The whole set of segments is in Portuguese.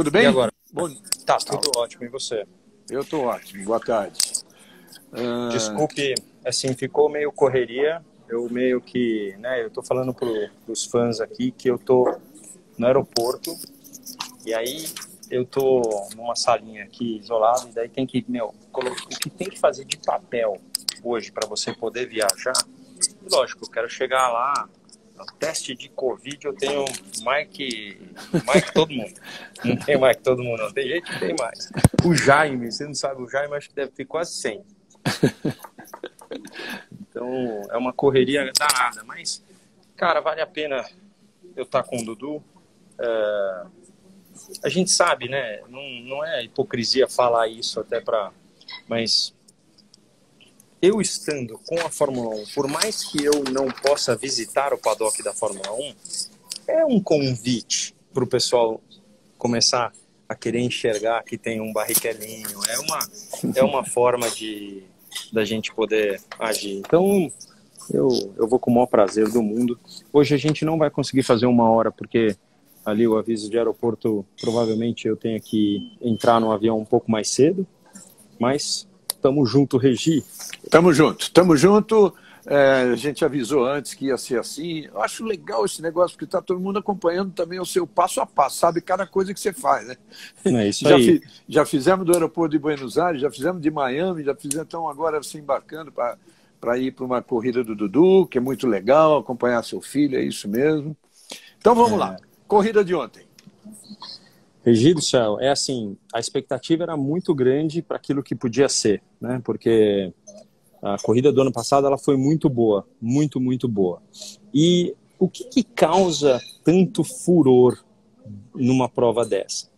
Tudo bem? E agora? Bom, Tá, tudo ótimo. E você? eu estou ótimo. Boa tarde. Ah, Desculpe, assim, ficou meio correria. Eu meio que, né, eu tô falando pro, pros fãs aqui que eu tô no aeroporto e aí eu tô numa salinha aqui isolado e daí tem que, meu, o que tem que fazer de papel hoje para você poder viajar? Lógico, eu quero chegar lá, teste de Covid eu tenho mais que, mais que todo mundo. Não tem mais que todo mundo, não. Tem gente que tem mais. O Jaime, você não sabe, o Jaime acho que deve ter quase 100. Então, é uma correria danada, mas, cara, vale a pena eu estar com o Dudu. É, a gente sabe, né? Não, não é hipocrisia falar isso até para. Mas eu estando com a Fórmula 1, por mais que eu não possa visitar o paddock da Fórmula 1, é um convite para o pessoal começar a querer enxergar que tem um barriquelinho. É uma, é uma forma de da gente poder agir. Então, eu, eu vou com o maior prazer do mundo. Hoje a gente não vai conseguir fazer uma hora, porque ali o aviso de aeroporto, provavelmente eu tenho que entrar no avião um pouco mais cedo, mas tamo junto, Regi. Tamo junto, tamo junto. É, a gente avisou antes que ia ser assim. Eu acho legal esse negócio, porque está todo mundo acompanhando também o seu passo a passo, sabe cada coisa que você faz, né? É isso Já, aí. fi- já fizemos do aeroporto de Buenos Aires, já fizemos de Miami, já fizemos, então agora se embarcando para ir para uma corrida do Dudu, que é muito legal, acompanhar seu filho, é isso mesmo. Então vamos É. lá. Corrida de ontem. Regi do céu, é assim, a expectativa era muito grande para aquilo que podia ser, né? Porque a corrida do ano passado ela foi muito boa, muito, muito boa. E o que, que causa tanto furor numa prova dessa?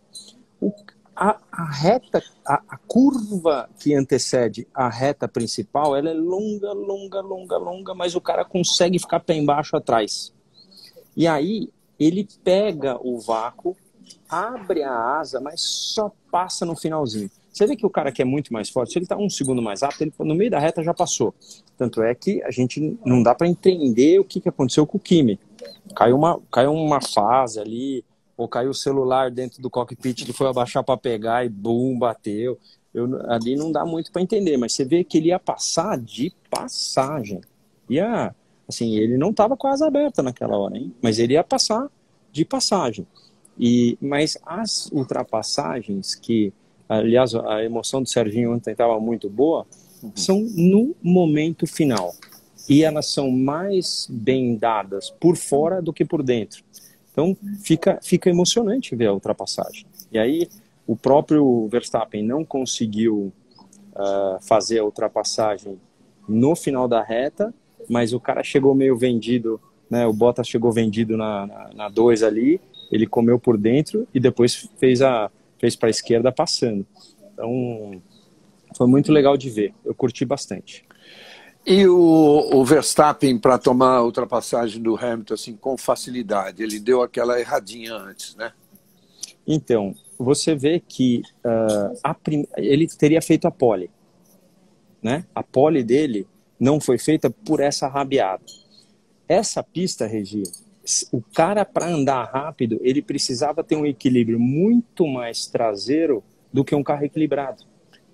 O- a, a reta, a, a curva que antecede a reta principal, ela é longa, longa, longa, longa, mas o cara consegue ficar pé embaixo atrás. E aí ele pega o vácuo abre a asa, mas só passa no finalzinho. Você vê que o cara que é muito mais forte, se ele está um segundo mais rápido, ele no meio da reta já passou. Tanto é que a gente não dá para entender o que, que aconteceu com o Kimi. Caiu uma, caiu uma fase ali, ou caiu o celular dentro do cockpit, ele foi abaixar para pegar e bum, bateu. Eu, ali não dá muito para entender, mas você vê que ele ia passar de passagem. Ia, assim, ele não estava com a asa aberta naquela hora, hein? Mas ele ia passar de passagem. E, mas as ultrapassagens que, aliás, a emoção do Serginho ontem estava muito boa, são no momento final. E elas são mais bem dadas por fora do que por dentro. Então fica, fica emocionante ver a ultrapassagem. E aí o próprio Verstappen não conseguiu ah, fazer a ultrapassagem no final da reta, mas o cara chegou meio vendido, né? O Bottas chegou vendido na 2 ali, ele comeu por dentro e depois fez a fez para a esquerda passando. Então foi muito legal de ver. Eu curti bastante. E o, o Verstappen, para tomar a ultrapassagem do Hamilton assim, com facilidade, ele deu aquela erradinha antes, né? Então, você vê que a prim- ele teria feito a pole. Né? A pole dele não foi feita por essa rabiada. Essa pista, Regi, o cara para andar rápido, ele precisava ter um equilíbrio muito mais traseiro do que um carro equilibrado.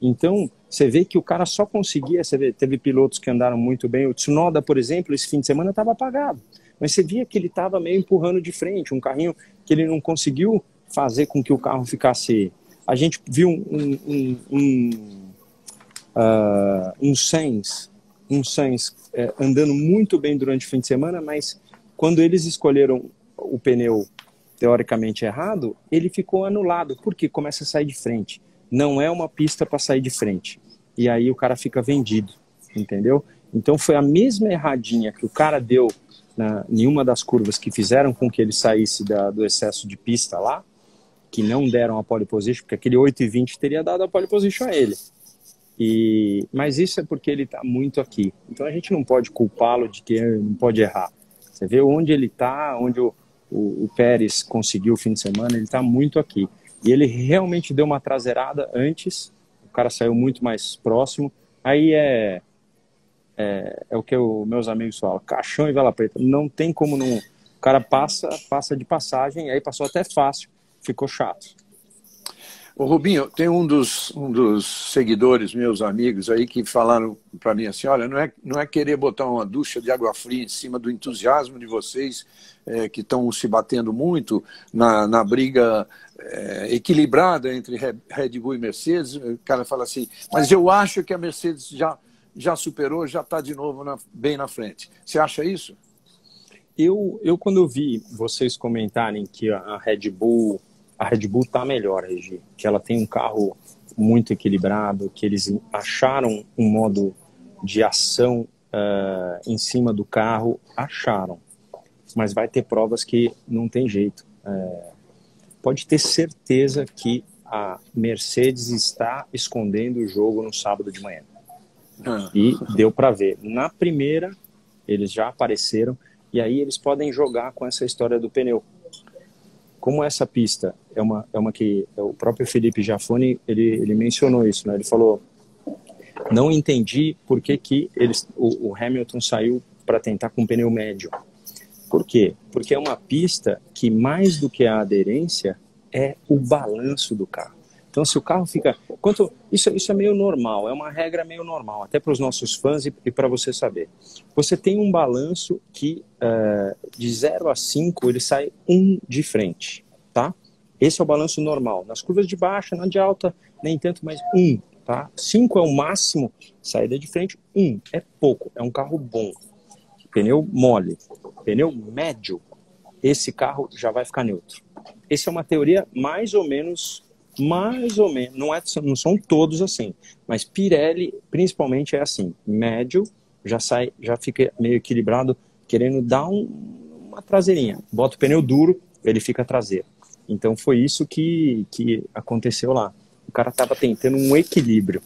Então, você vê que o cara só conseguia, você vê, teve pilotos que andaram muito bem, o Tsunoda, por exemplo, esse fim de semana estava apagado, mas você via que ele estava meio empurrando de frente, um carrinho que ele não conseguiu fazer com que o carro ficasse... A gente viu um, um, um, ah, um Sainz, um Sainz eh, andando muito bem durante o fim de semana, mas quando eles escolheram o pneu teoricamente errado, ele ficou anulado, porque começa a sair de frente. Não é uma pista para sair de frente. E aí o cara fica vendido, entendeu? Então foi a mesma erradinha que o cara deu na, em uma das curvas que fizeram com que ele saísse da, do excesso de pista lá, que não deram a pole position, porque aquele 8 e 20 teria dado a pole position a ele. E, mas isso é porque ele está muito aqui. Então a gente não pode culpá-lo de que não pode errar. Você vê onde ele está, onde o, o, o Pérez conseguiu o fim de semana, ele está muito aqui. E ele realmente deu uma traseirada antes, o cara saiu muito mais próximo. Aí é, é, é o que os meus amigos falam, caixão e vela preta. Não tem como não. O cara passa, passa de passagem, aí passou até fácil, ficou chato. O Rubinho, tem um dos, um dos seguidores, meus amigos aí, que falaram para mim assim: olha, não é, não é querer botar uma ducha de água fria em cima do entusiasmo de vocês é, que estão se batendo muito na, na briga é, equilibrada entre Red Bull e Mercedes. O cara fala assim: mas eu acho que a Mercedes já, já superou, já está de novo na, bem na frente. Você acha isso? Eu, eu, quando eu vi vocês comentarem que a Red Bull a Red Bull está melhor, Regi, que ela tem um carro muito equilibrado, que eles acharam um modo de ação uh, em cima do carro, acharam, mas vai ter provas que não tem jeito. Uh, pode ter certeza que a Mercedes está escondendo o jogo no sábado de manhã. Ah. E deu para ver. Na primeira, eles já apareceram, e aí eles podem jogar com essa história do pneu como essa pista é uma, é uma que é o próprio Felipe Jafone ele, ele mencionou isso, né? Ele falou, não entendi por que, que eles, o, o Hamilton saiu para tentar com pneu médio. Por quê? Porque é uma pista que mais do que a aderência é o balanço do carro. Então, se o carro fica. Quanto, isso, isso é meio normal, é uma regra meio normal, até para os nossos fãs e, e para você saber. Você tem um balanço que uh, de 0 a 5 ele sai um de frente, tá? Esse é o balanço normal. Nas curvas de baixa, na de alta, nem tanto, mas um, tá? 5 é o máximo, saída de frente, um é pouco, é um carro bom. Pneu mole, pneu médio, esse carro já vai ficar neutro. Essa é uma teoria mais ou menos mais ou menos, não, é, não são todos assim, mas Pirelli principalmente é assim, médio, já sai, já fica meio equilibrado, querendo dar um, uma traseirinha. Bota o pneu duro, ele fica traseiro. Então foi isso que, que aconteceu lá. O cara estava tentando um equilíbrio.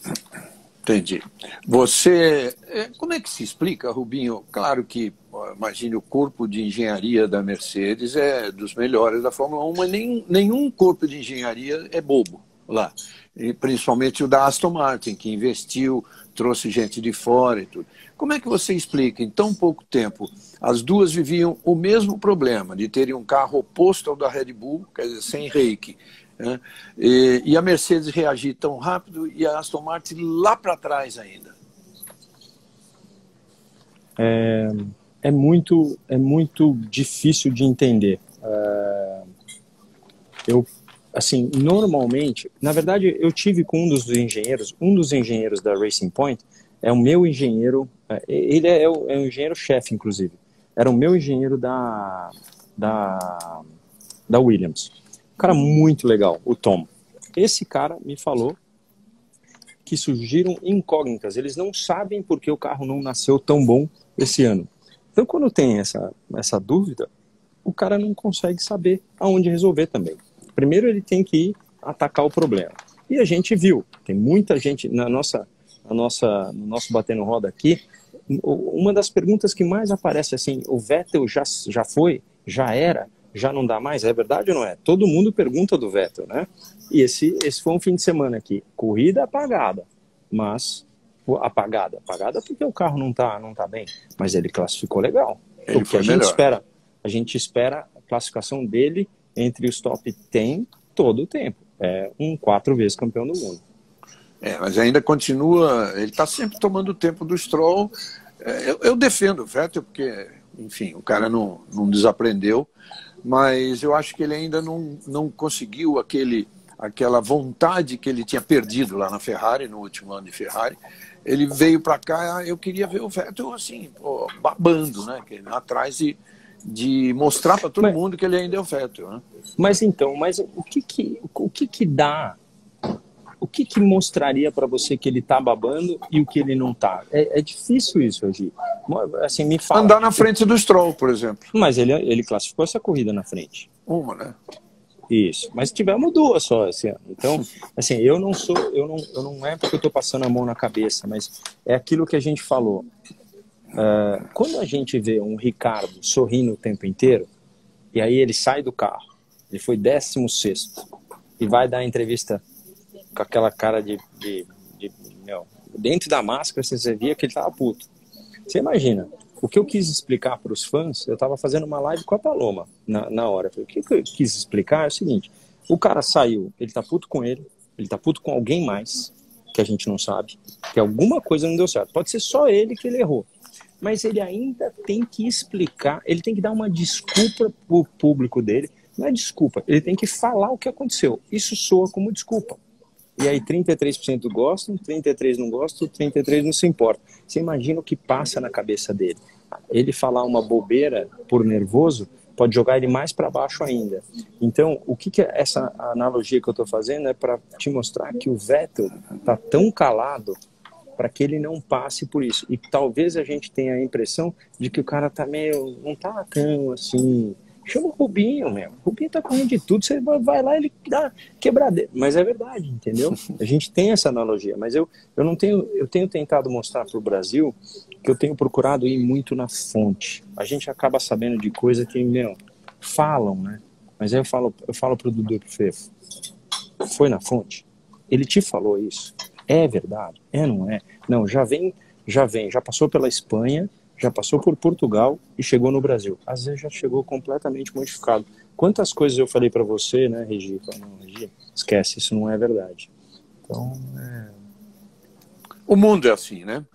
Entendi. Você, é, como é que se explica, Rubinho? Claro que, imagine, o corpo de engenharia da Mercedes é dos melhores da Fórmula 1, mas nem, nenhum corpo de engenharia é bobo lá. E principalmente o da Aston Martin, que investiu, trouxe gente de fora e tudo. Como é que você explica, em tão pouco tempo, as duas viviam o mesmo problema, de terem um carro oposto ao da Red Bull, quer dizer, sem reiki, né? E, e, a Mercedes reagir tão rápido e a Aston Martin lá para trás ainda. É, é, muito, é muito difícil de entender. É, eu, assim, normalmente, na verdade, eu tive com um dos engenheiros, um dos engenheiros da Racing Point é o meu engenheiro, é, ele é, o, é o engenheiro-chefe, inclusive. Era o meu engenheiro da, da, da Williams cara muito legal, o Tom. Esse cara me falou que surgiram incógnitas. Eles não sabem por que o carro não nasceu tão bom esse ano. Então, quando tem essa, essa dúvida, o cara não consegue saber aonde resolver também. Primeiro, ele tem que ir atacar o problema. E a gente viu, tem muita gente na nossa, na nossa, no nosso batendo roda aqui. Uma das perguntas que mais aparece assim: o Vettel já, já foi, já era, já não dá mais? É verdade ou não é? Todo mundo pergunta do Vettel, né? E esse, esse foi um fim de semana aqui. Corrida apagada, mas apagada, apagada porque o carro não tá, não tá bem, mas ele classificou legal. Ele o que a gente melhor. espera, a gente espera a classificação dele entre os top 10 todo o tempo. É um quatro vezes campeão do mundo. É, mas ainda continua, ele está sempre tomando o tempo do Stroll. É, eu, eu, defendo o Vettel porque, enfim, o cara não, não desaprendeu mas eu acho que ele ainda não, não conseguiu aquele, aquela vontade que ele tinha perdido lá na Ferrari, no último ano de Ferrari. Ele veio para cá, eu queria ver o Vettel assim, pô, babando, né? Atrás de, de mostrar para todo mas, mundo que ele ainda é o Vettel. Né? Mas então, mas o que que, o que, que dá o que, que mostraria para você que ele está babando e o que ele não está? É, é, difícil isso, Agi. Assim, me fala. Andar na frente do Stroll, por exemplo. Mas ele, ele classificou essa corrida na frente. Uma, né? Isso. Mas tivemos duas só esse ano. Então, assim, eu não sou, eu não, eu não é porque eu estou passando a mão na cabeça, mas é aquilo que a gente falou. Uh, quando a gente vê um Ricardo sorrindo o tempo inteiro, e aí ele sai do carro, ele foi 16 e vai dar a entrevista com aquela cara de, de, de meu, dentro da máscara você via que ele tava puto. Você imagina, o que eu quis explicar para os fãs, eu estava fazendo uma live com a Paloma na, na hora. O que eu quis explicar é o seguinte: o cara saiu, ele tá puto com ele, Ele tá puto com alguém mais, que a gente não sabe, que alguma coisa não deu certo. Pode ser só ele que ele errou. Mas ele ainda tem que explicar, ele tem que dar uma desculpa pro público dele. Não é desculpa, ele tem que falar o que aconteceu. Isso soa como desculpa. E aí 33% gostam, 33% não gostam, 33% não se importa. Você imagina o que passa na cabeça dele. Ele falar uma bobeira por nervoso pode jogar ele mais para baixo ainda. Então, o que, que é essa analogia que eu estou fazendo é para te mostrar que o Vettel está tão calado para que ele não passe por isso. E talvez a gente tenha a impressão de que o cara tá meio não tá tão assim Chama o Rubinho, meu. O Rubinho tá correndo de tudo, você vai lá ele dá quebradeira. Mas é verdade, entendeu? A gente tem essa analogia, mas eu, eu não tenho, eu tenho tentado mostrar para o Brasil que eu tenho procurado ir muito na fonte. A gente acaba sabendo de coisa que, meu, falam, né? Mas aí eu falo, eu falo pro Dudu e pro Fefo, foi na fonte? Ele te falou isso? É verdade? É, não é? Não, já vem, já vem, já passou pela Espanha, já passou por Portugal e chegou no Brasil. Às vezes já chegou completamente modificado. Quantas coisas eu falei para você, né, Regi? Não, Regi, esquece, isso não é verdade. Então, é... O mundo é assim, né?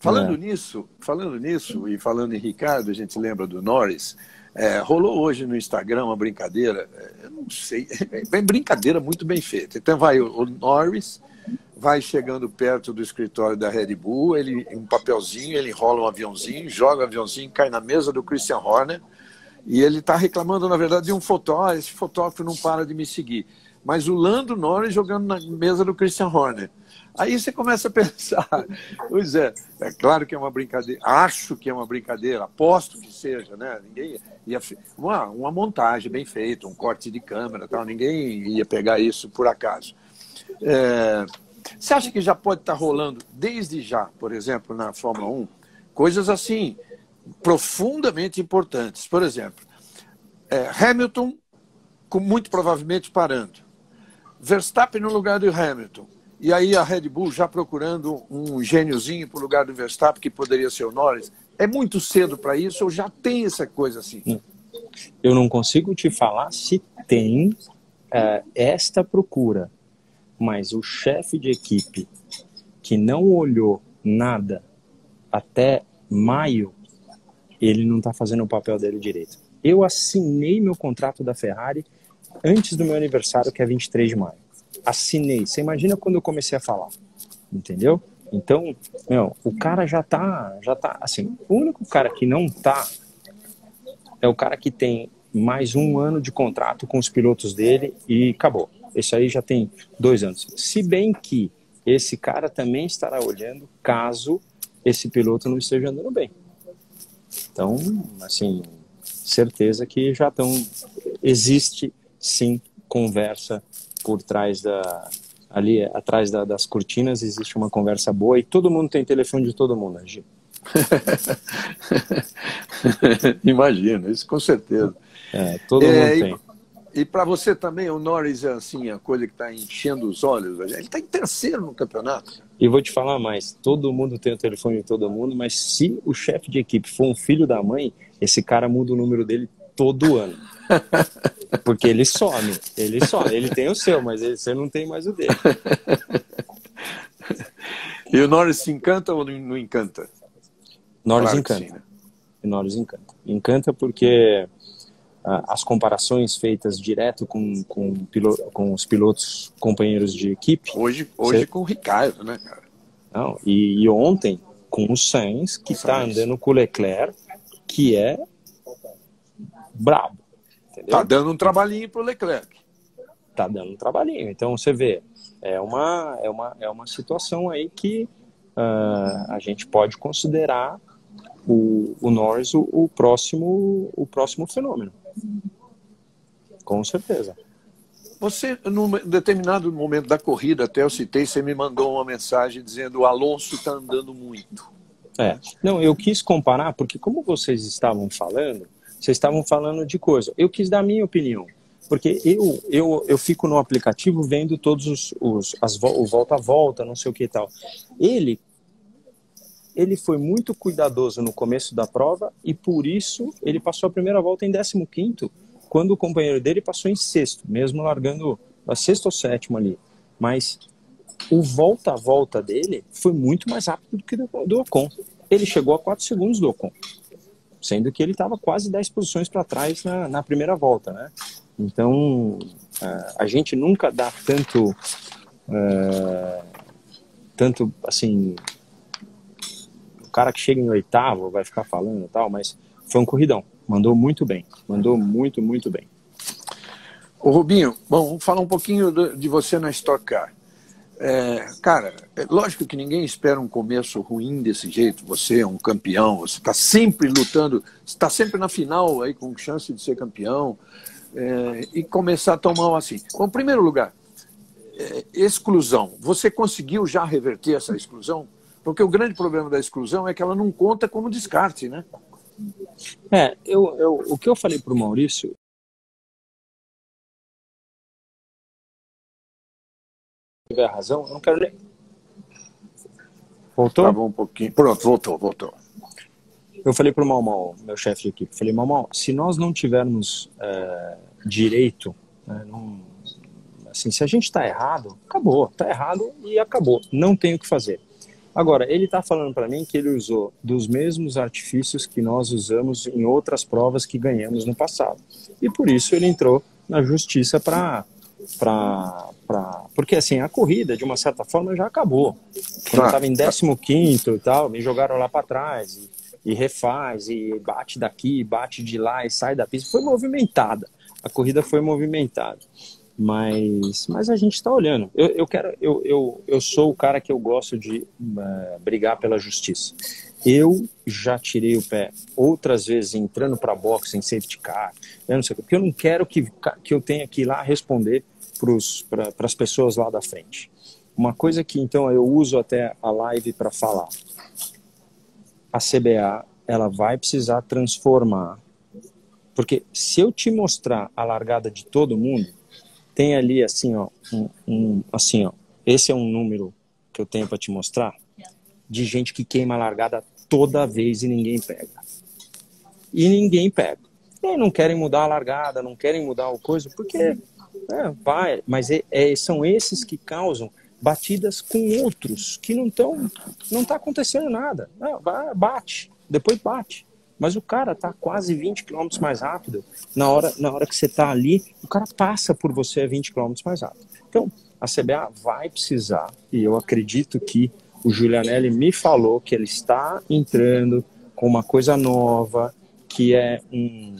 Falando é. nisso, falando nisso e falando em Ricardo, a gente lembra do Norris. É, rolou hoje no Instagram uma brincadeira, é, eu não sei, é brincadeira muito bem feita. Então vai o, o Norris vai chegando perto do escritório da Red Bull, ele um papelzinho, ele enrola um aviãozinho, joga o aviãozinho, cai na mesa do Christian Horner, e ele está reclamando, na verdade, de um fotógrafo, esse fotógrafo não para de me seguir. Mas o Lando Norris jogando na mesa do Christian Horner. Aí você começa a pensar, pois é, é claro que é uma brincadeira, acho que é uma brincadeira, aposto que seja, né? Ninguém ia, uma, uma montagem bem feita, um corte de câmera, tal, ninguém ia pegar isso por acaso. É, você acha que já pode estar rolando, desde já, por exemplo, na Fórmula 1, coisas assim, profundamente importantes? Por exemplo, é, Hamilton, com, muito provavelmente parando. Verstappen no lugar do Hamilton. E aí a Red Bull já procurando um gêniozinho para o lugar do Verstappen, que poderia ser o Norris. É muito cedo para isso ou já tem essa coisa assim? Eu não consigo te falar se tem uh, esta procura mas o chefe de equipe que não olhou nada até maio, ele não está fazendo o papel dele direito. Eu assinei meu contrato da Ferrari antes do meu aniversário, que é 23 de maio. Assinei. Você imagina quando eu comecei a falar, entendeu? Então, meu, o cara já tá, já tá, assim, o único cara que não tá é o cara que tem mais um ano de contrato com os pilotos dele e acabou. Esse aí já tem dois anos. Se bem que esse cara também estará olhando caso esse piloto não esteja andando bem. Então, assim, certeza que já estão. Existe sim conversa por trás da. Ali atrás da, das cortinas existe uma conversa boa e todo mundo tem telefone de todo mundo, né, Gi? Imagino, isso com certeza. É, todo é, mundo tem. E para você também, o Norris é assim, a coisa que está enchendo os olhos. Ele está em terceiro no campeonato. E vou te falar mais: todo mundo tem o telefone de todo mundo, mas se o chefe de equipe for um filho da mãe, esse cara muda o número dele todo ano. Porque ele some, ele some. Ele tem o seu, mas ele, você não tem mais o dele. E o Norris se encanta ou não encanta? Norris claro encanta. Sim, né? Norris encanta. Encanta porque as comparações feitas direto com, com, com os pilotos companheiros de equipe. Hoje, hoje você... com o Ricardo, né, cara? Não, e, e ontem com o Sainz, que está andando com o Leclerc, que é brabo. Entendeu? Tá dando um trabalhinho pro Leclerc. Tá dando um trabalhinho. Então você vê, é uma, é uma, é uma situação aí que uh, a gente pode considerar o, o Norris o, o, próximo, o próximo fenômeno. Com certeza. Você, num determinado momento da corrida, até eu citei, você me mandou uma mensagem dizendo o Alonso está andando muito. É. Não, eu quis comparar, porque como vocês estavam falando, vocês estavam falando de coisa. Eu quis dar a minha opinião. Porque eu, eu, eu fico no aplicativo vendo todos os, os as, o volta a volta, não sei o que e tal. Ele ele foi muito cuidadoso no começo da prova e por isso ele passou a primeira volta em 15 quando o companheiro dele passou em sexto, mesmo largando a sexto ou sétimo ali. Mas o volta a volta dele foi muito mais rápido do que do, do Ocon. Ele chegou a 4 segundos do Ocon, sendo que ele estava quase 10 posições para trás na, na, primeira volta, né? Então, uh, a gente nunca dá tanto, uh, tanto, assim, cara que chega em oitavo vai ficar falando e tal, mas foi um corridão, mandou muito bem, mandou muito, muito bem. Ô Rubinho, bom, vamos falar um pouquinho de você na Stock Car. É, cara, é lógico que ninguém espera um começo ruim desse jeito. Você é um campeão, você está sempre lutando, está sempre na final aí com chance de ser campeão é, e começar tão mal assim. Bom, em primeiro lugar, é, exclusão. Você conseguiu já reverter essa exclusão? Porque o grande problema da exclusão é que ela não conta como descarte, né? É, eu, eu o que eu falei para o Maurício tiver razão, eu não quero ler. Voltou? Tava um pouquinho. Pronto, voltou, voltou. Eu falei para o Malmal, meu chefe de equipe, falei, Malmal, se nós não tivermos é, direito, né, não, assim, se a gente está errado, acabou, está errado e acabou, não tem o que fazer. Agora, ele está falando para mim que ele usou dos mesmos artifícios que nós usamos em outras provas que ganhamos no passado. E por isso ele entrou na justiça para para porque assim a corrida de uma certa forma já acabou. Eu estava em 15 e tal me jogaram lá para trás e, e, refaz e bate daqui bate de lá e sai da pista. Foi movimentada. A corrida foi movimentada mas mas a gente está olhando eu, eu quero eu, eu, eu sou o cara que eu gosto de uh, brigar pela justiça eu já tirei o pé outras vezes entrando para boxe em safety car, eu não sei, porque eu não quero que, que eu tenha que ir lá responder para as pessoas lá da frente. Uma coisa que então eu uso até a live para falar. A CBA ela vai precisar transformar, porque se eu te mostrar a largada de todo mundo, tem ali assim ó, um, um assim ó, esse é um número que eu tenho para te mostrar de gente que queima a largada toda vez e ninguém pega. E ninguém pega. E não querem mudar a largada, não querem mudar o coisa, porque é, vai, mas é, é, são esses que causam batidas com outros que não estão, não está acontecendo nada. Não, bate, depois bate. Mas o cara está quase 20 km mais rápido. Na hora, na hora que você está ali, o cara passa por você a 20 km mais rápido. Então, a CBA vai precisar, e eu acredito que o Giulianelli me falou que ele está entrando com uma coisa nova, que é um,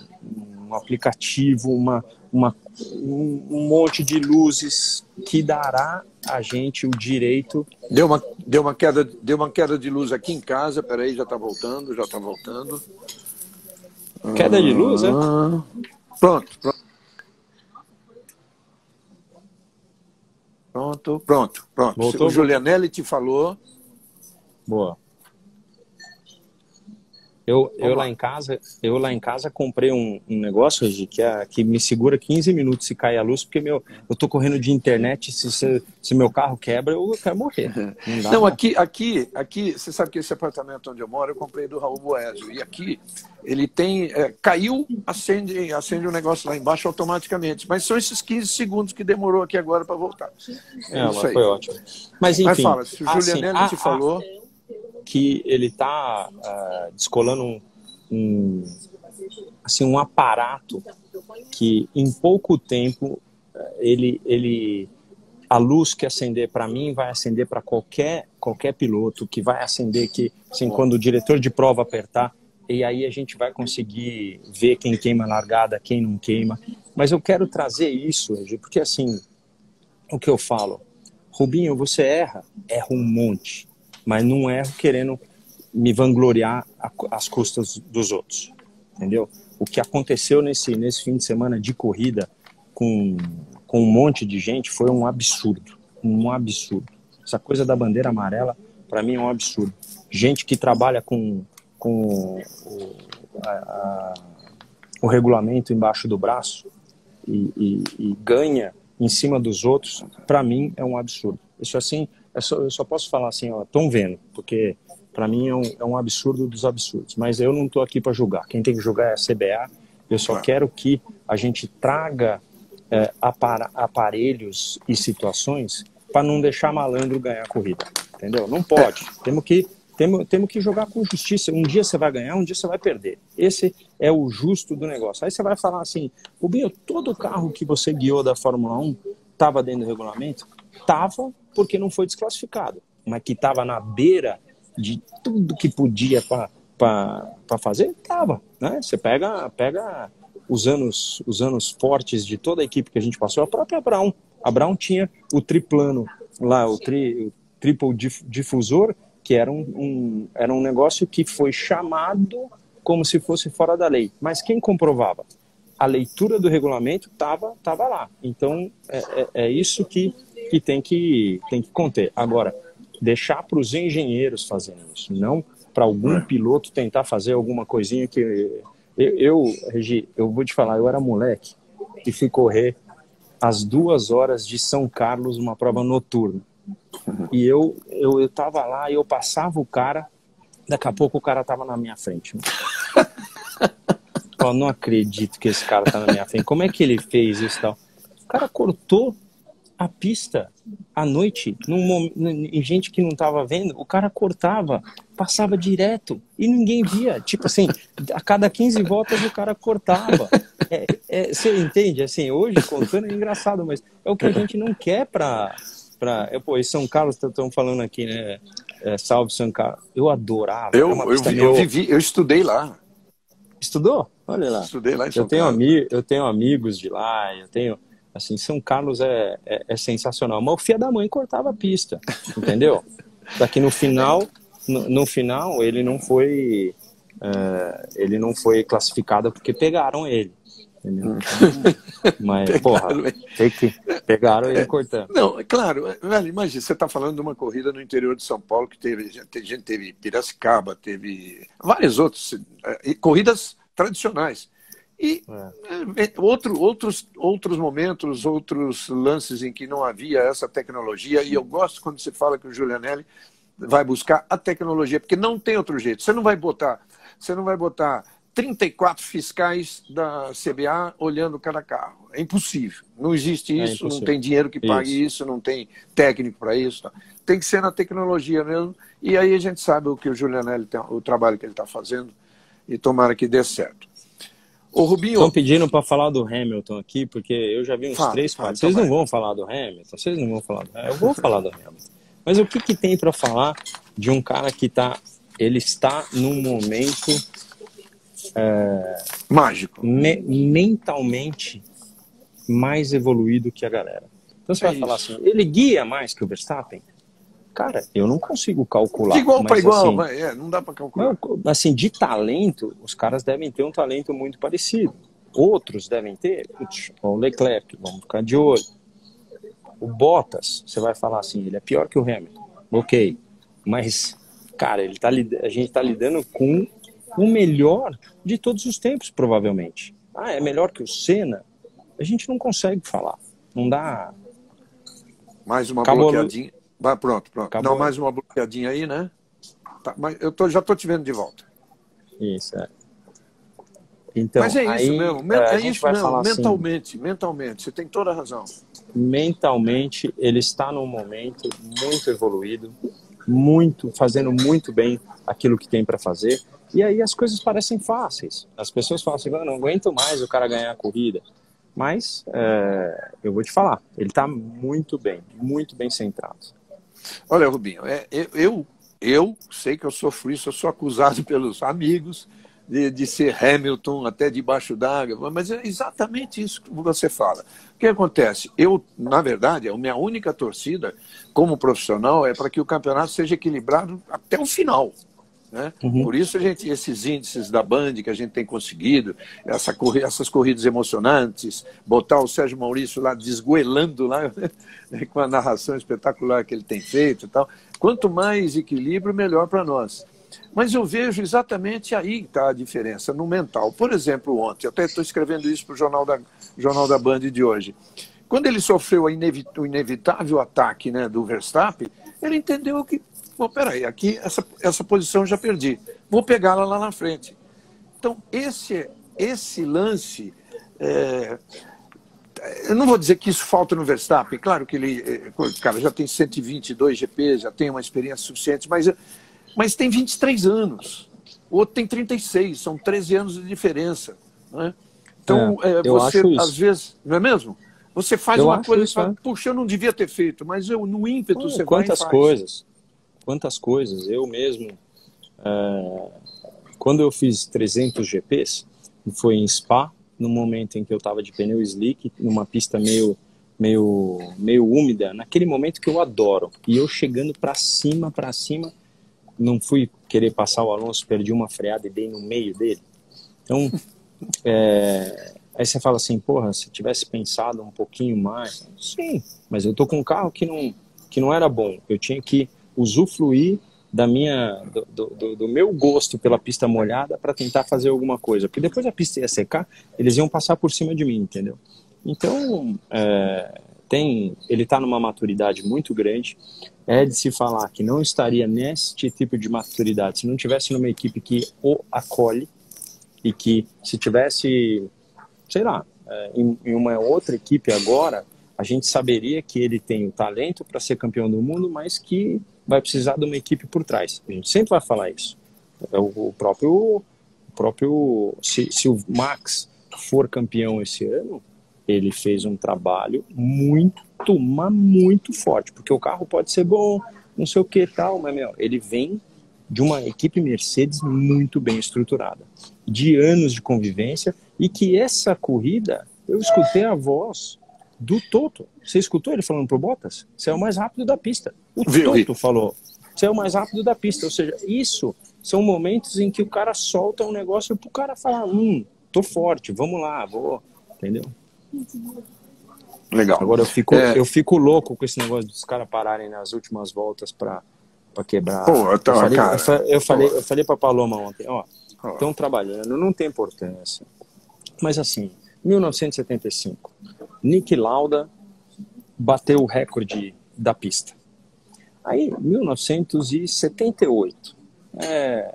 um aplicativo, uma, uma, um, um monte de luzes que dará a gente o direito. Deu uma, deu uma, queda, deu uma queda de luz aqui em casa, peraí, já está voltando, já está voltando. Queda de luz, é? Pronto, pronto. Pronto, pronto, pronto. Voltou? O Julianelli te falou. Boa. Eu, eu lá em casa, eu lá em casa comprei um, um negócio hoje que, é, que me segura 15 minutos se cair a luz, porque meu, eu tô correndo de internet, se, se, se meu carro quebra, eu quero morrer. Não, Não aqui, aqui, aqui, você sabe que esse apartamento onde eu moro, eu comprei do Raul Boésio. E aqui ele tem. É, caiu, acende, acende um negócio lá embaixo automaticamente. Mas são esses 15 segundos que demorou aqui agora para voltar. É, é isso aí. foi ótimo. Mas enfim. Mas fala, se o Julianelli assim, te a, falou. A que ele está uh, ah, descolando um, um, assim, um aparato que em pouco tempo ele, ele a luz que acender para mim vai acender para qualquer qualquer piloto que vai acender que assim, quando o diretor de prova apertar e aí a gente vai conseguir ver quem queima a largada, quem não queima. Mas eu quero trazer isso, porque assim, o que eu falo, Rubinho, você erra, erra um monte mas não erro querendo me vangloriar às custas dos outros, entendeu? O que aconteceu nesse, nesse fim de semana de corrida com, com um monte de gente foi um absurdo, um absurdo. Essa coisa da bandeira amarela, para mim, é um absurdo. Gente que trabalha com, com o, a, a, o regulamento embaixo do braço e, e, e ganha em cima dos outros, para mim, é um absurdo. Isso assim, eu só, eu só posso falar assim, ó, estão vendo, porque para mim é um, é um, absurdo dos absurdos. Mas eu não estou aqui para julgar. Quem tem que julgar é a CBA. Eu só quero que a gente traga é, aparelhos e situações para não deixar malandro ganhar a corrida. Entendeu? Não pode. Temos que temos, temos que jogar com justiça. Um dia você vai ganhar, um dia você vai perder. Esse é o justo do negócio. Aí você vai falar assim, Rubinho, todo carro que você guiou da Fórmula 1 estava dentro do regulamento? Tava porque não foi desclassificado. Mas que estava na beira de tudo que podia para fazer, tava. Né? Você pega, pega os anos, os anos fortes de toda a equipe que a gente passou, a própria Brown. A Brown tinha o triplano lá, o, tri, o triple difusor, que era um, um, era um negócio que foi chamado como se fosse fora da lei. Mas quem comprovava? A leitura do regulamento estava tava lá. Então, é, é, é, isso que, que, tem que tem que conter. Agora, deixar para os engenheiros fazerem isso, não para algum piloto tentar fazer alguma coisinha que... Eu, eu, Regi, eu vou te falar, eu era moleque e fui correr às duas horas de São Carlos, uma prova noturna. E eu, eu, eu tava lá e eu passava o cara, daqui a pouco o cara tava na minha frente. eu não acredito que esse cara tá na minha frente. Como é que ele fez isso tal? O cara cortou a pista à noite, num, em gente que não estava vendo, o cara cortava, passava direto e ninguém via. Tipo assim, a cada 15 voltas o cara cortava. É, é, você entende? Assim, hoje contando é engraçado, mas é o que a gente não quer para para. Pô, e São Carlos, estão falando aqui, né? É, salve São Carlos. Eu adorava. Eu, eu, vi, eu, vivi, eu estudei lá. Estudou? Olha lá. Estudei lá em São eu tenho Carlos. Ami, eu tenho amigos de lá, eu tenho. Assim, São Carlos é, é, é sensacional. Mas o filho da mãe cortava a pista, entendeu? Daqui no final, no, no final, ele não foi. Uh, ele não foi classificado porque pegaram ele. Entendeu? Mas, pegaram porra, tem que, pegaram ele é, cortando. Não, é claro, é, velho, imagina, você está falando de uma corrida no interior de São Paulo que teve, gente teve Piracicaba, teve várias outras corridas tradicionais. E é. outro, outros, outros momentos, outros lances em que não havia essa tecnologia, e eu gosto quando você fala que o Julianelli vai buscar a tecnologia, porque não tem outro jeito. Você não vai botar, você não vai botar 34 fiscais da CBA olhando cada carro. É impossível. Não existe é isso, é não tem dinheiro que pague isso, isso não tem técnico para isso. Tá? Tem que ser na tecnologia mesmo. E aí a gente sabe o que o Julianelli tem, o trabalho que ele está fazendo, e tomara que dê certo. O Rubinho. Estão pedindo para falar do Hamilton aqui, porque eu já vi uns fala, três, quatro. Vocês então não vão falar do Hamilton? Vocês não vão falar do Hamilton? Eu vou falar do Hamilton. Mas o que, que tem para falar de um cara que está. Ele está num momento é, mágico, me, mentalmente mais evoluído que a galera. Então você é vai isso. falar assim, ele guia mais que o Verstappen? Cara, eu não consigo calcular. De igual para igual, assim, é, não dá para calcular. assim, de talento, os caras devem ter um talento muito parecido. Outros devem ter, o Leclerc, vamos ficar de olho. O Bottas, você vai falar assim, ele é pior que o Hamilton. Ok, mas, cara, ele tá, a gente está lidando com o melhor de todos os tempos, provavelmente. Ah, é melhor que o Senna? A gente não consegue falar. Não dá. Mais uma Acabou bloqueadinha. Vai, pronto, pronto. Acabou. Não, mais uma bloqueadinha aí, né? Tá, mas eu tô, já estou te vendo de volta. Isso, é. Então, mas é isso aí, mesmo, é, é isso mesmo, assim, mentalmente, assim, mentalmente, você tem toda a razão. Mentalmente, ele está num momento muito evoluído, muito, fazendo muito bem aquilo que tem para fazer. E aí as coisas parecem fáceis. As pessoas falam assim, não aguento mais o cara ganhar a corrida. Mas é, eu vou te falar, ele está muito bem, muito bem centrado. Olha, Rubinho, é, eu, eu sei que eu sofri isso, eu sou acusado pelos amigos de, de ser Hamilton até debaixo d'água, mas é exatamente isso que você fala. O que acontece? Eu, na verdade, a minha única torcida como profissional é para que o campeonato seja equilibrado até o final. Né? Uhum. Por isso a gente, esses índices da Band que a gente tem conseguido, essa, essas corridas emocionantes, botar o Sérgio Maurício lá desgoelando lá, né, com a narração espetacular que ele tem feito e tal. Quanto mais equilíbrio, melhor para nós. Mas eu vejo exatamente aí que está a diferença, no mental. Por exemplo, ontem, eu até estou escrevendo isso para o Jornal da, Jornal da Band de hoje. Quando ele sofreu o inevitável ataque né, do Verstappen, ele entendeu que Bom, peraí, aqui essa, essa posição eu já perdi. Vou pegá-la lá na frente. Então, esse, esse lance. É, eu não vou dizer que isso falta no Verstappen, claro que ele, eh, cara, já tem 122 GPs, já tem uma experiência suficiente, mas, mas tem 23 anos. O outro tem 36, são 13 anos de diferença. Né? Então, é, é, você, às vezes, não é mesmo? Você faz eu uma coisa e fala, é. puxa, eu não devia ter feito, mas eu, no ímpeto Pô, você quantas vai faz. coisas, quantas coisas. Eu mesmo, é, quando eu fiz 300 GPs, foi em Spa, no momento em que eu estava de pneu slick, numa pista meio meio meio úmida, naquele momento que eu adoro. E eu chegando para cima, para cima, não fui querer passar o Alonso, perdi uma freada e dei no meio dele. Então, é, aí você fala assim, porra, se tivesse pensado um pouquinho mais, sim, mas eu tô com um carro que não que não era bom. Eu tinha que usufruir da minha do, do, do meu gosto pela pista molhada para tentar fazer alguma coisa, porque depois a pista ia secar, eles iam passar por cima de mim, entendeu? Então, é, tem, ele está numa maturidade muito grande. É de se falar que não estaria neste tipo de maturidade se não tivesse numa equipe que o acolhe e que se tivesse, sei lá, é, em, em uma outra equipe agora, a gente saberia que ele tem o talento para ser campeão do mundo, mas que vai precisar de uma equipe por trás. A gente sempre vai falar isso. É o, próprio, o próprio se, se o Max for campeão esse ano, ele fez um trabalho muito, mas muito forte, porque o carro pode ser bom, não sei o que tal, mas meu, ele vem de uma equipe Mercedes muito bem estruturada, de anos de convivência e que essa corrida eu escutei a voz do Toto. Você escutou ele falando pro Bottas? Você é o mais rápido da pista. O Viu, Toto falou: você é o mais rápido da pista. Ou seja, isso são momentos em que o cara solta um negócio pro cara falar: hum, tô forte, vamos lá, vou. Entendeu? Legal. Agora eu fico, é... eu fico louco com esse negócio dos caras pararem nas últimas voltas para para quebrar. Pô, então, eu, falei, cara, eu, falei, eu falei para Paloma ontem, ó, estão trabalhando, não tem importância. Mas assim, 1975, Nick Lauda bateu o recorde da pista. Aí, 1978, é,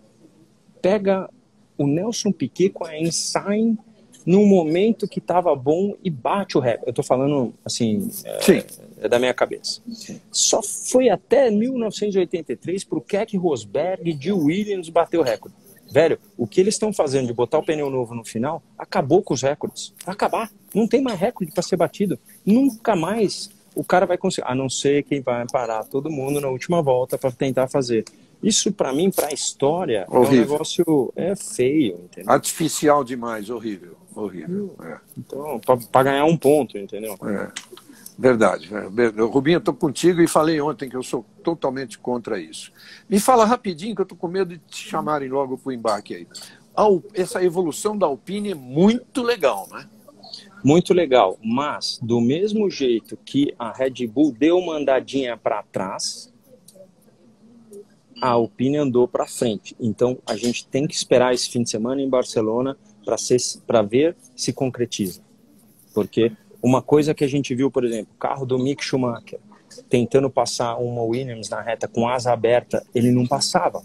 pega o Nelson Piquet com a Ensign num momento que estava bom e bate o recorde. Eu estou falando assim, é, é, da minha cabeça. Só foi até 1983 para o Keck Rosberg de Williams bater o recorde. Velho, o que eles estão fazendo de botar o pneu novo no final acabou com os recordes. Vai acabar. Não tem mais recorde para ser batido. Nunca mais o cara vai conseguir. A não ser quem vai parar todo mundo na última volta para tentar fazer. Isso, para mim, para a história, horrível. é um negócio é feio. Entendeu? Artificial demais, horrível. Horrível. É. Então, para ganhar um ponto, entendeu? É. Verdade. É. Rubinho, estou contigo e falei ontem que eu sou totalmente contra isso. Me fala rapidinho, que eu estou com medo de te chamarem logo para o embarque aí. Essa evolução da Alpine é muito legal, né? Muito legal, mas do mesmo jeito que a Red Bull deu uma andadinha para trás, a Alpine andou para frente. Então a gente tem que esperar esse fim de semana em Barcelona para ver se concretiza. Porque uma coisa que a gente viu, por exemplo, o carro do Mick Schumacher tentando passar uma Williams na reta com asa aberta, ele não passava.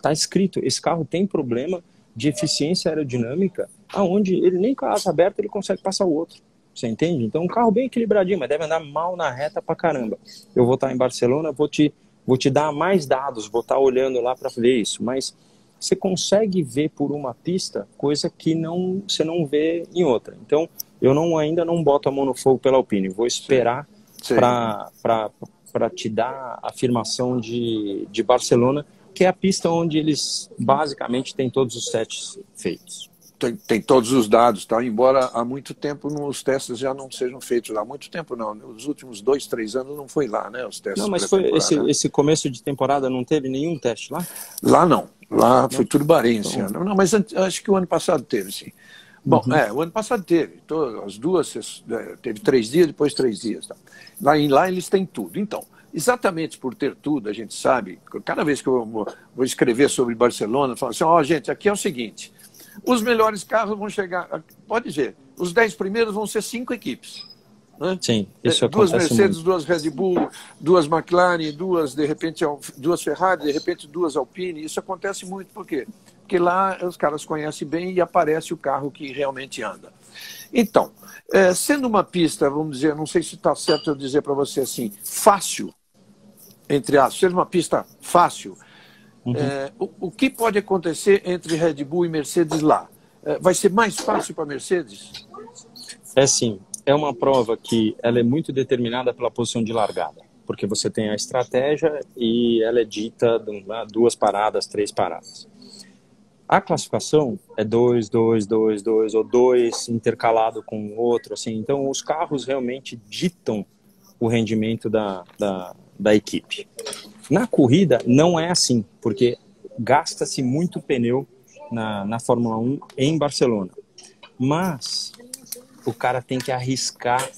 Tá escrito, esse carro tem problema de eficiência aerodinâmica, aonde ele nem com a asa aberta ele consegue passar o outro. Você entende? Então, um carro bem equilibradinho, mas deve andar mal na reta pra caramba. Eu vou estar em Barcelona, vou te, vou te dar mais dados, vou estar olhando lá para ver isso, mas você consegue ver por uma pista coisa que não você não vê em outra. Então, eu não ainda não boto a mão no fogo pela Alpine, vou esperar para te dar a afirmação de, de Barcelona, que é a pista onde eles basicamente têm todos os sets feitos. Tem, tem, todos os dados, tá? embora há muito tempo os testes já não sejam feitos lá. Há muito tempo não, nos últimos dois, três anos não foi lá, né? Os testes não, mas foi esse, esse começo de temporada não teve nenhum teste lá? Lá não, lá não. foi tudo Bahrein esse ano. Não, mas acho que o ano passado teve, sim. Bom, uhum. é, o ano passado teve, as duas, é, teve três dias, depois três dias. Tá? Lá, lá eles têm tudo. Então, exatamente por ter tudo, a gente sabe, cada vez que eu vou, vou escrever sobre Barcelona, eu falo assim, ó, oh, gente, aqui é o seguinte, os melhores carros vão chegar, pode ver, os dez primeiros vão ser cinco equipes. Né? Sim, isso é, Duas Mercedes, muito. duas Red Bull, duas McLaren, duas, de repente, duas Ferrari, de repente duas Alpine. Isso acontece muito, por quê? porque lá os caras conhecem bem e aparece o carro que realmente anda. Então, é, sendo uma pista, vamos dizer, não sei se está certo eu dizer para você assim, fácil, entre aspas, sendo uma pista fácil, uhum. é, o, o, que pode acontecer entre Red Bull e Mercedes lá? É, vai ser mais fácil para Mercedes? É sim, é uma prova que ela é muito determinada pela posição de largada, porque você tem a estratégia e ela é dita duas paradas, três paradas. A classificação é dois, dois, dois, dois ou dois intercalado com o outro, assim. Então, os carros realmente ditam o rendimento da, da, da equipe. Na corrida, não é assim, porque gasta-se muito pneu na, na Fórmula 1 em Barcelona. Mas o cara tem que arriscar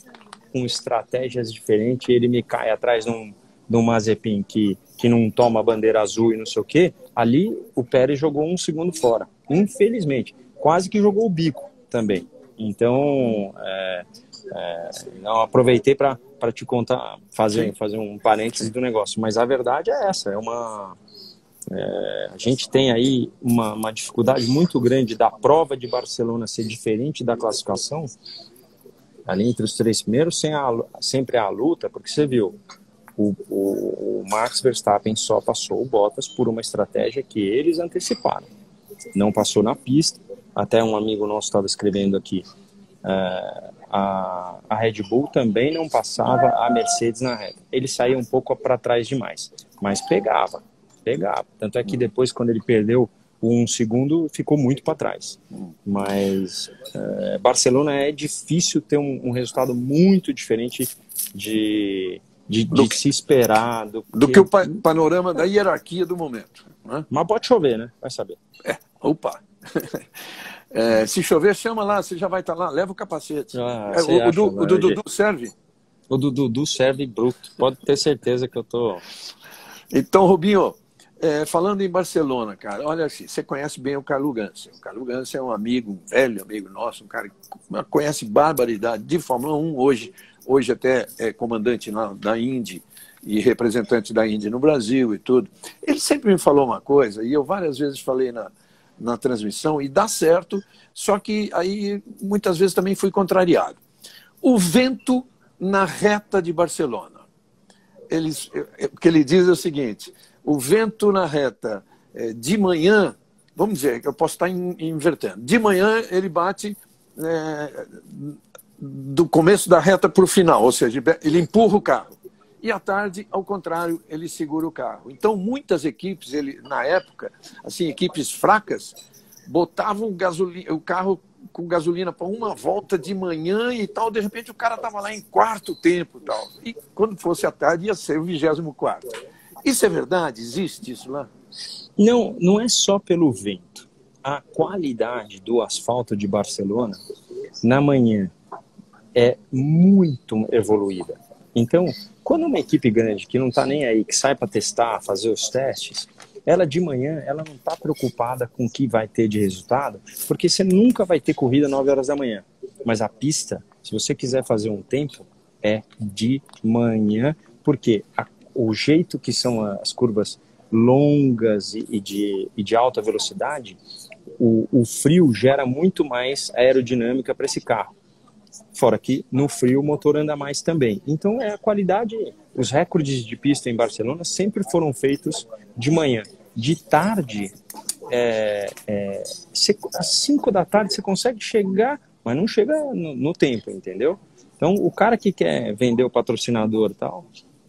com estratégias diferentes. Ele me cai atrás de um, Mazepin que, que não toma bandeira azul e não sei o quê ali o Pérez jogou um segundo fora, infelizmente. Quase que jogou o bico também. Então, é, é, não aproveitei para te contar, fazer, fazer um parênteses do negócio. Mas a verdade é essa: é uma. É, a gente tem aí uma, uma dificuldade muito grande da prova de Barcelona ser diferente da classificação, ali entre os três primeiros, sem a, sempre a luta, porque você viu, o, o, o Max Verstappen só passou o Bottas por uma estratégia que eles anteciparam. Não passou na pista. Até um amigo nosso estava escrevendo aqui. Uh, a, a, Red Bull também não passava a Mercedes na reta. Ele saía um pouco para trás demais, mas pegava, pegava. Tanto é que depois, quando ele perdeu um segundo, ficou muito para trás. Mas uh, Barcelona é difícil ter um, um resultado muito diferente de de, de que, se esperar. Do, do que... que, o panorama da hierarquia do momento. Né? Mas pode chover, né? Vai saber. É, opa. É, se chover, chama lá, você já vai estar tá lá, leva o capacete. Ah, é, o, acha, o, Dudu serve? O Dudu serve bruto, pode ter certeza que eu tô. Então, Rubinho, é, falando em Barcelona, cara, olha assim, você conhece bem o Carlo Ganser. O Carlo Ganser é um amigo, um velho amigo nosso, um cara que conhece barbaridade de Fórmula 1 hoje hoje até é comandante na, da Indy e representante da Indy no Brasil e tudo. Ele sempre me falou uma coisa, e eu várias vezes falei na, na transmissão, e dá certo, só que aí muitas vezes também fui contrariado. O vento na reta de Barcelona. Eles, o que ele diz é o seguinte: o vento na reta é, de manhã, vamos dizer, eu posso estar invertendo, de manhã ele bate é, do começo da reta para o final, ou seja, ele empurra o carro. E à tarde, ao contrário, ele segura o carro. Então, muitas equipes, ele, na época, assim, equipes fracas, botavam gasolina, o carro com gasolina para uma volta de manhã e tal, de repente o cara estava lá em quarto tempo e tal. E quando fosse à tarde ia ser o vigésimo quarto. Isso é verdade? Existe isso lá? Não, não é só pelo vento. A qualidade do asfalto de Barcelona, na manhã é muito evoluída. Então, quando uma equipe grande que não está nem aí, que sai para testar, fazer os testes, ela de manhã ela não está preocupada com o que vai ter de resultado, porque você nunca vai ter corrida 9 horas da manhã. Mas a pista, se você quiser fazer um tempo, é de manhã, porque a, o jeito que são as curvas longas e, e, de, e de alta velocidade, o, o frio gera muito mais aerodinâmica para esse carro. Fora que no frio o motor anda mais também. Então é a qualidade. Os recordes de pista em Barcelona sempre foram feitos de manhã. De tarde, é, é, às 5 da tarde você consegue chegar, mas não chega no, no, tempo, entendeu? Então o cara que quer vender o patrocinador tal,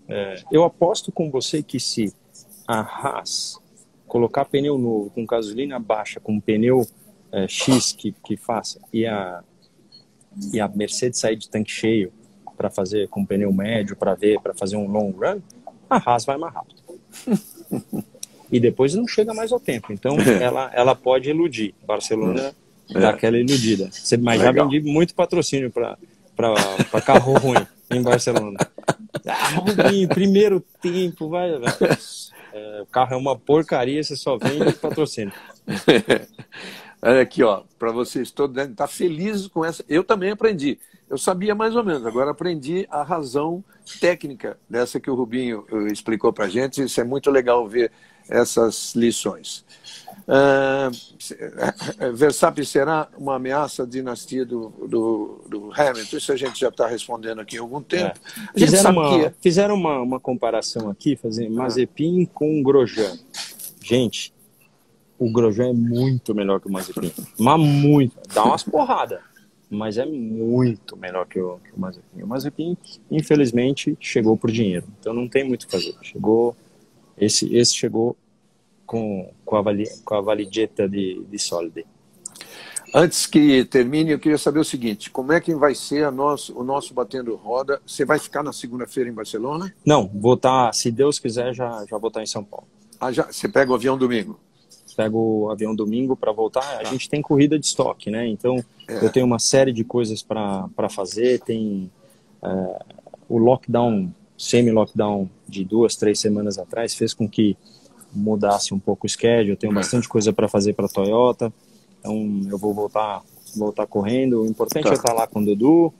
é, eu aposto com você que se a Haas colocar pneu novo com gasolina baixa, com pneu é, X que, que faça, e a e a Mercedes sair de tanque cheio para fazer com pneu médio para ver, para fazer um long run, a Haas vai mais rápido. e depois não chega mais ao tempo. Então ela, ela pode iludir. Barcelona é. dá aquela iludida. Mas Legal. já vendi muito patrocínio para carro ruim em Barcelona. Ah, Rubinho, primeiro tempo, vai. É, o carro é uma porcaria, você só vende patrocínio. Olha aqui, ó, para vocês todos devem estar felizes com essa. Eu também aprendi. Eu sabia mais ou menos, agora aprendi a razão técnica dessa que o Rubinho eh, explicou para a gente. Isso é muito legal ver essas lições. Uh, Verstappen será uma ameaça à dinastia do, do, do, Hamilton. Isso a gente já está respondendo aqui há algum tempo. É. Fizeram, uma, que... fizeram uma, uma comparação aqui, fazendo Mazepin com Grosjean. Gente, o Grosjean é muito melhor que o Mazepin. Mas muito. Dá umas porradas. Mas é muito melhor que o, que o Mazepin. O Mazepin, infelizmente, chegou por dinheiro. Então não tem muito o que fazer. Chegou. Esse, esse chegou com, com, a, vali, com a valigetta de, de. Antes que termine, eu queria saber o seguinte: como é que vai ser nosso, o nosso Batendo Roda? Você vai ficar na segunda-feira em Barcelona? Não, vou estar, tá, se Deus quiser, já, já vou estar tá em São Paulo. Ah, já, você pega o avião domingo? Pego o avião domingo para voltar. Tá. A gente tem corrida de estoque, né? Então, é. eu tenho uma série de coisas para fazer. Tem é, o lockdown, semi-lockdown de duas, três semanas atrás, fez com que mudasse um pouco o schedule. Eu tenho bastante coisa para fazer para a Toyota, então eu vou voltar voltar correndo. O importante tá. é estar lá com o Dudu.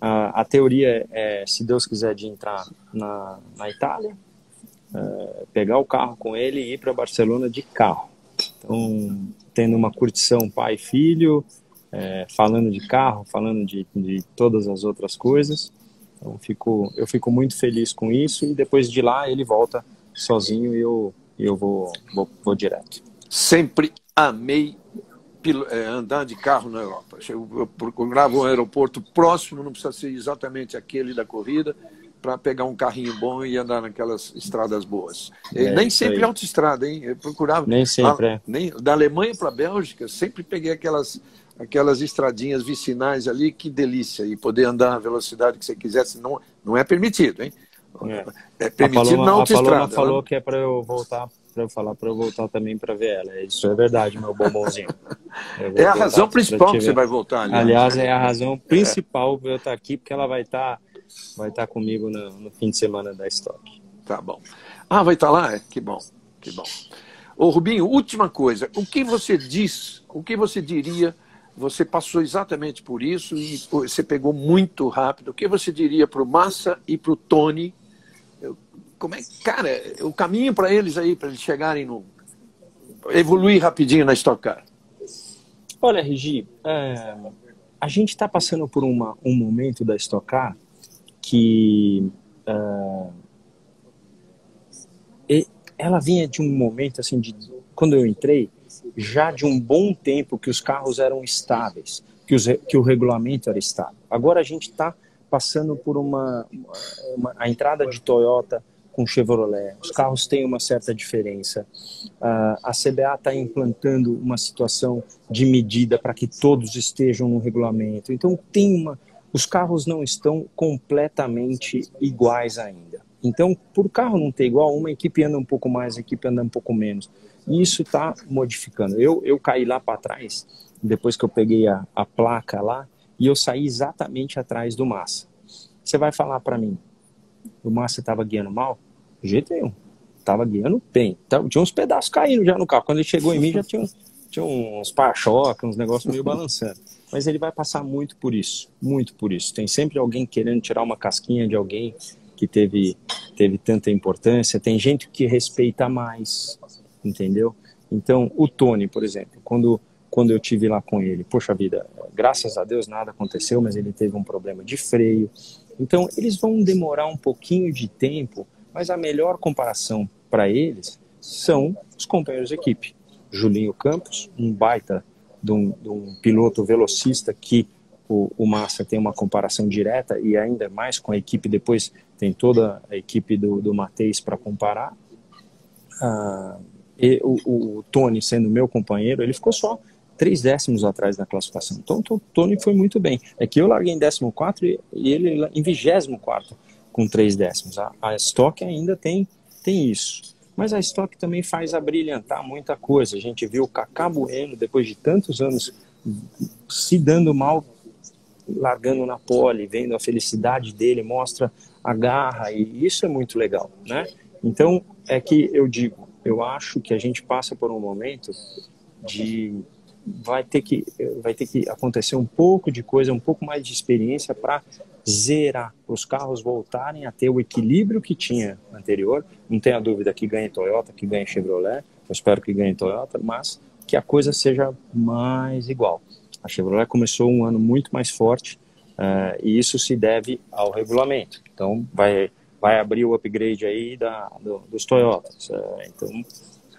a teoria é, se Deus quiser, de entrar na, na Itália, é, pegar o carro com ele e ir para Barcelona de carro. Então, tendo uma curtição pai e filho, é, falando de carro, falando de, de todas as outras coisas. Então, fico, eu fico muito feliz com isso e depois de lá ele volta sozinho e eu eu vou, vou, vou direto. Sempre amei é, andar de carro na Europa. Eu procurava um aeroporto próximo, não precisa ser exatamente aquele da corrida, para pegar um carrinho bom e andar naquelas estradas boas. É, nem sempre autoestrada, hein? Eu procurava. Nem sempre, a, é. Nem, da Alemanha para a Bélgica, sempre peguei aquelas, aquelas estradinhas vicinais ali, que delícia. E poder andar na velocidade que você quisesse, não, não é permitido, hein? É, é permitido Paloma, na autoestrada. A Paloma falou que é para eu voltar, para eu falar, para eu voltar também para ver ela. Isso é verdade, meu bombonzinho. É a razão principal que você vai voltar. Aliás, aliás é a razão principal é. para eu estar aqui, porque ela vai estar, vai estar comigo no, no fim de semana da Stock. Tá bom. Ah, vai estar lá? É? Que bom, que bom. Ô Rubinho, última coisa. O que você diz, o que você diria você passou exatamente por isso e você pegou muito rápido. O que você diria para o Massa e para o Tony? Como é, cara, o caminho para eles aí, para eles chegarem no. evoluir rapidinho na Stock Car? Olha, Regi, é, a gente está passando por uma, um momento da Stock Car que. É, ela vinha de um momento assim de quando eu entrei já de um bom tempo que os carros eram estáveis, que, os, que o regulamento era estável. Agora a gente está passando por uma, uma, a entrada de Toyota com Chevrolet. Os carros têm uma certa diferença. Uh, a CBA está implantando uma situação de medida para que todos estejam no regulamento. Então tem uma, os carros não estão completamente iguais ainda. Então, por carro não ter igual, uma equipe anda um pouco mais, a equipe anda um pouco menos. E isso está modificando. Eu, eu caí lá para trás, depois que eu peguei a, a placa lá, e eu saí exatamente atrás do Massa. Você vai falar para mim, o Massa estava guiando mal? De jeito nenhum. Estava guiando bem. Tinha uns pedaços caindo já no carro. Quando ele chegou em mim, já tinha, tinha uns para-choque, uns negócios meio balançando. Mas ele vai passar muito por isso. Muito por isso. Tem sempre alguém querendo tirar uma casquinha de alguém que teve, teve tanta importância. Tem gente que respeita mais entendeu? Então, o Tony, por exemplo, quando quando eu tive lá com ele, poxa vida, graças a Deus nada aconteceu, mas ele teve um problema de freio. Então, eles vão demorar um pouquinho de tempo, mas a melhor comparação para eles são os companheiros de equipe. Julinho Campos, um baita de um, de um piloto velocista que o, o, Massa tem uma comparação direta e ainda mais com a equipe, depois tem toda a equipe do, do Mateis para comparar. Ah, e o, o Tony, sendo meu companheiro, ele ficou só três décimos atrás da classificação. Então o Tony foi muito bem. É que eu larguei em 14 e ele em 24 com três décimos. A, a Stock ainda tem, tem isso. Mas a Stock também faz abrilhantar muita coisa. A gente viu o Cacá Bueno, depois de tantos anos se dando mal, largando na pole, vendo a felicidade dele, mostra a garra, e isso é muito legal, né? Então, é que eu digo, eu acho que a gente passa por um momento de vai ter que vai ter que acontecer um pouco de coisa, um pouco mais de experiência para zerar, para os carros voltarem a ter o equilíbrio que tinha anterior. Não tenha dúvida que ganhe Toyota, que ganhe Chevrolet, eu espero que ganhe Toyota, mas que a coisa seja mais igual. A Chevrolet começou um ano muito mais forte uh, e isso se deve ao regulamento. Então, vai, vai abrir o upgrade aí da, do, dos Toyotas. Uh, então,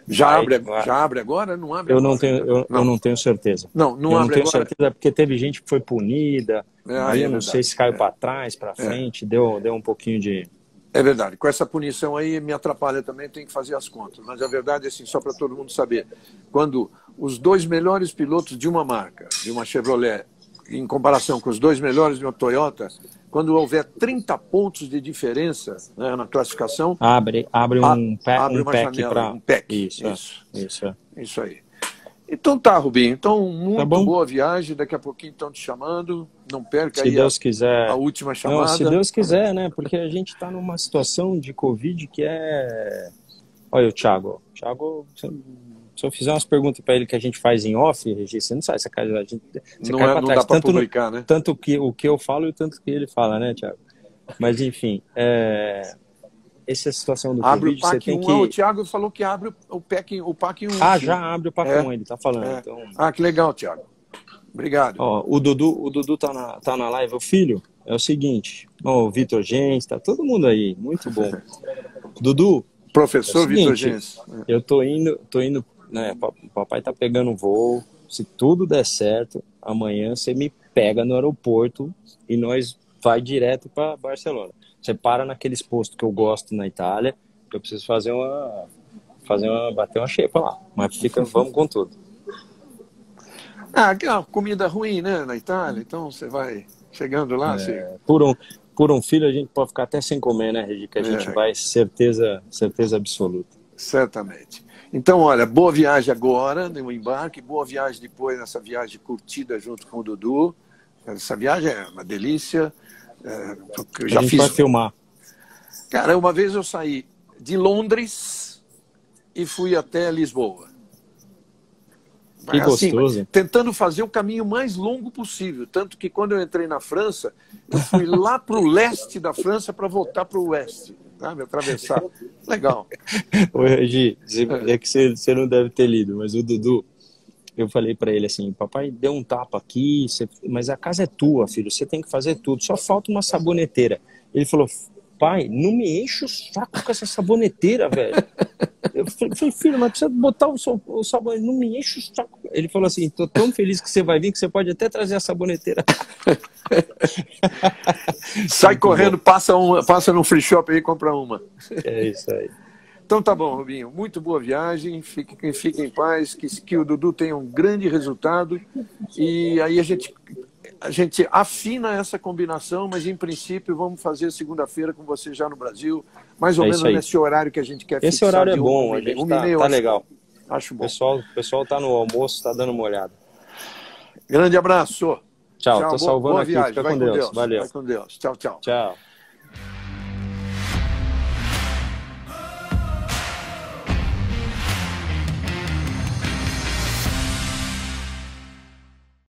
já, abre, já abre agora? Não abre eu agora. Não tenho, eu não. eu não tenho certeza. Não, não eu abre não tenho agora. certeza porque teve gente que foi punida. É, aí é eu não sei se caiu é. para trás, para é. frente, deu, deu um pouquinho de. É verdade. Com essa punição aí me atrapalha também, tem que fazer as contas. Mas a verdade é assim, só para todo mundo saber. Quando os dois melhores pilotos de uma marca, de uma Chevrolet, em comparação com os dois melhores de uma Toyota, quando houver 30 pontos de diferença né, na classificação. Abre, abre um, a, abre um uma pack pra... um pack. Isso, isso, isso, é. isso aí. Então tá, Rubinho. Então, muito tá boa viagem. Daqui a pouquinho estão te chamando. Não perca se aí Deus a, quiser. a última chamada. Não, se Deus quiser, né? Porque a gente está numa situação de Covid que é. Olha o Thiago. Thiago, se eu fizer umas perguntas para ele que a gente faz em off, Regi, você não sabe, você cai, a gente, você não, cai é, não trás. dá para publicar, né? Tanto que, o que eu falo e o tanto que ele fala, né, Thiago? Mas, enfim, é, essa situação do abre Covid, o PAC você tem 1, que... O Thiago falou que abre o PAC, o PAC 1. Ah, já abre o PAC É. 1, ele tá falando. É. Então, Ah, que legal, Thiago. Obrigado. ó, o Dudu, o Dudu tá na, tá na live. O filho, é o seguinte, ó, o Vitor Gens, tá todo mundo aí, muito bom. Dudu, Professor É seguinte, Vitor Gens. Eu tô indo, tô indo, né? papai tá pegando voo. Se tudo der certo, amanhã você me pega no aeroporto e nós vai direto para Barcelona. Você para naqueles postos que eu gosto na Itália, que eu preciso fazer uma fazer uma bater uma xepa lá. Mas fica, vamos com tudo. Ah, que é uma comida ruim, né, na Itália. Então você vai chegando lá, você... É, por um por um filho a gente pode ficar até sem comer, né, Regi? Que a gente É. vai certeza certeza absoluta. certamente. Então, olha, boa viagem agora no embarque, boa viagem depois nessa viagem curtida junto com o Dudu. Essa viagem é uma delícia. É, eu já fiz. filmar. Cara, uma vez eu saí de Londres e fui até Lisboa. Que Assim, gostoso. tentando fazer o caminho mais longo possível. Tanto que quando eu entrei na França, eu fui lá para o leste da França para voltar para o oeste. Sabe? Atravessar. Legal. Ô, Regi, você- é que você, você não deve ter lido, mas o Dudu, eu falei pra ele assim: papai deu um tapa aqui, você- mas a casa é tua, filho, você tem que fazer tudo, só falta uma saboneteira. Ele falou: pai, não me enche o saco com essa saboneteira, velho. Eu falei, filho, mas precisa botar o, so- o sabonete, não me enche o saco. Ele falou assim: tô tão feliz que você vai vir que você pode até trazer a saboneteira. Sai Muito correndo, passa, uma, passa no free shop aí e compra uma. É isso aí. Então tá bom, Rubinho. Muito boa viagem. Fique, fique em paz. Que, que o Dudu tenha um grande resultado. E aí a gente, a gente afina essa combinação, mas em princípio vamos fazer segunda-feira com você já no Brasil, mais ou É menos nesse horário que a gente quer Esse horário é bom, a gente tá, tá acho- legal. Acho O bom. pessoal, o pessoal tá no almoço, tá dando uma olhada. Grande abraço. Tchau, tô boa- salvando boa aqui. viagem. Fica com Deus. Deus. Valeu. Vai com Deus. Tchau, tchau. Tchau.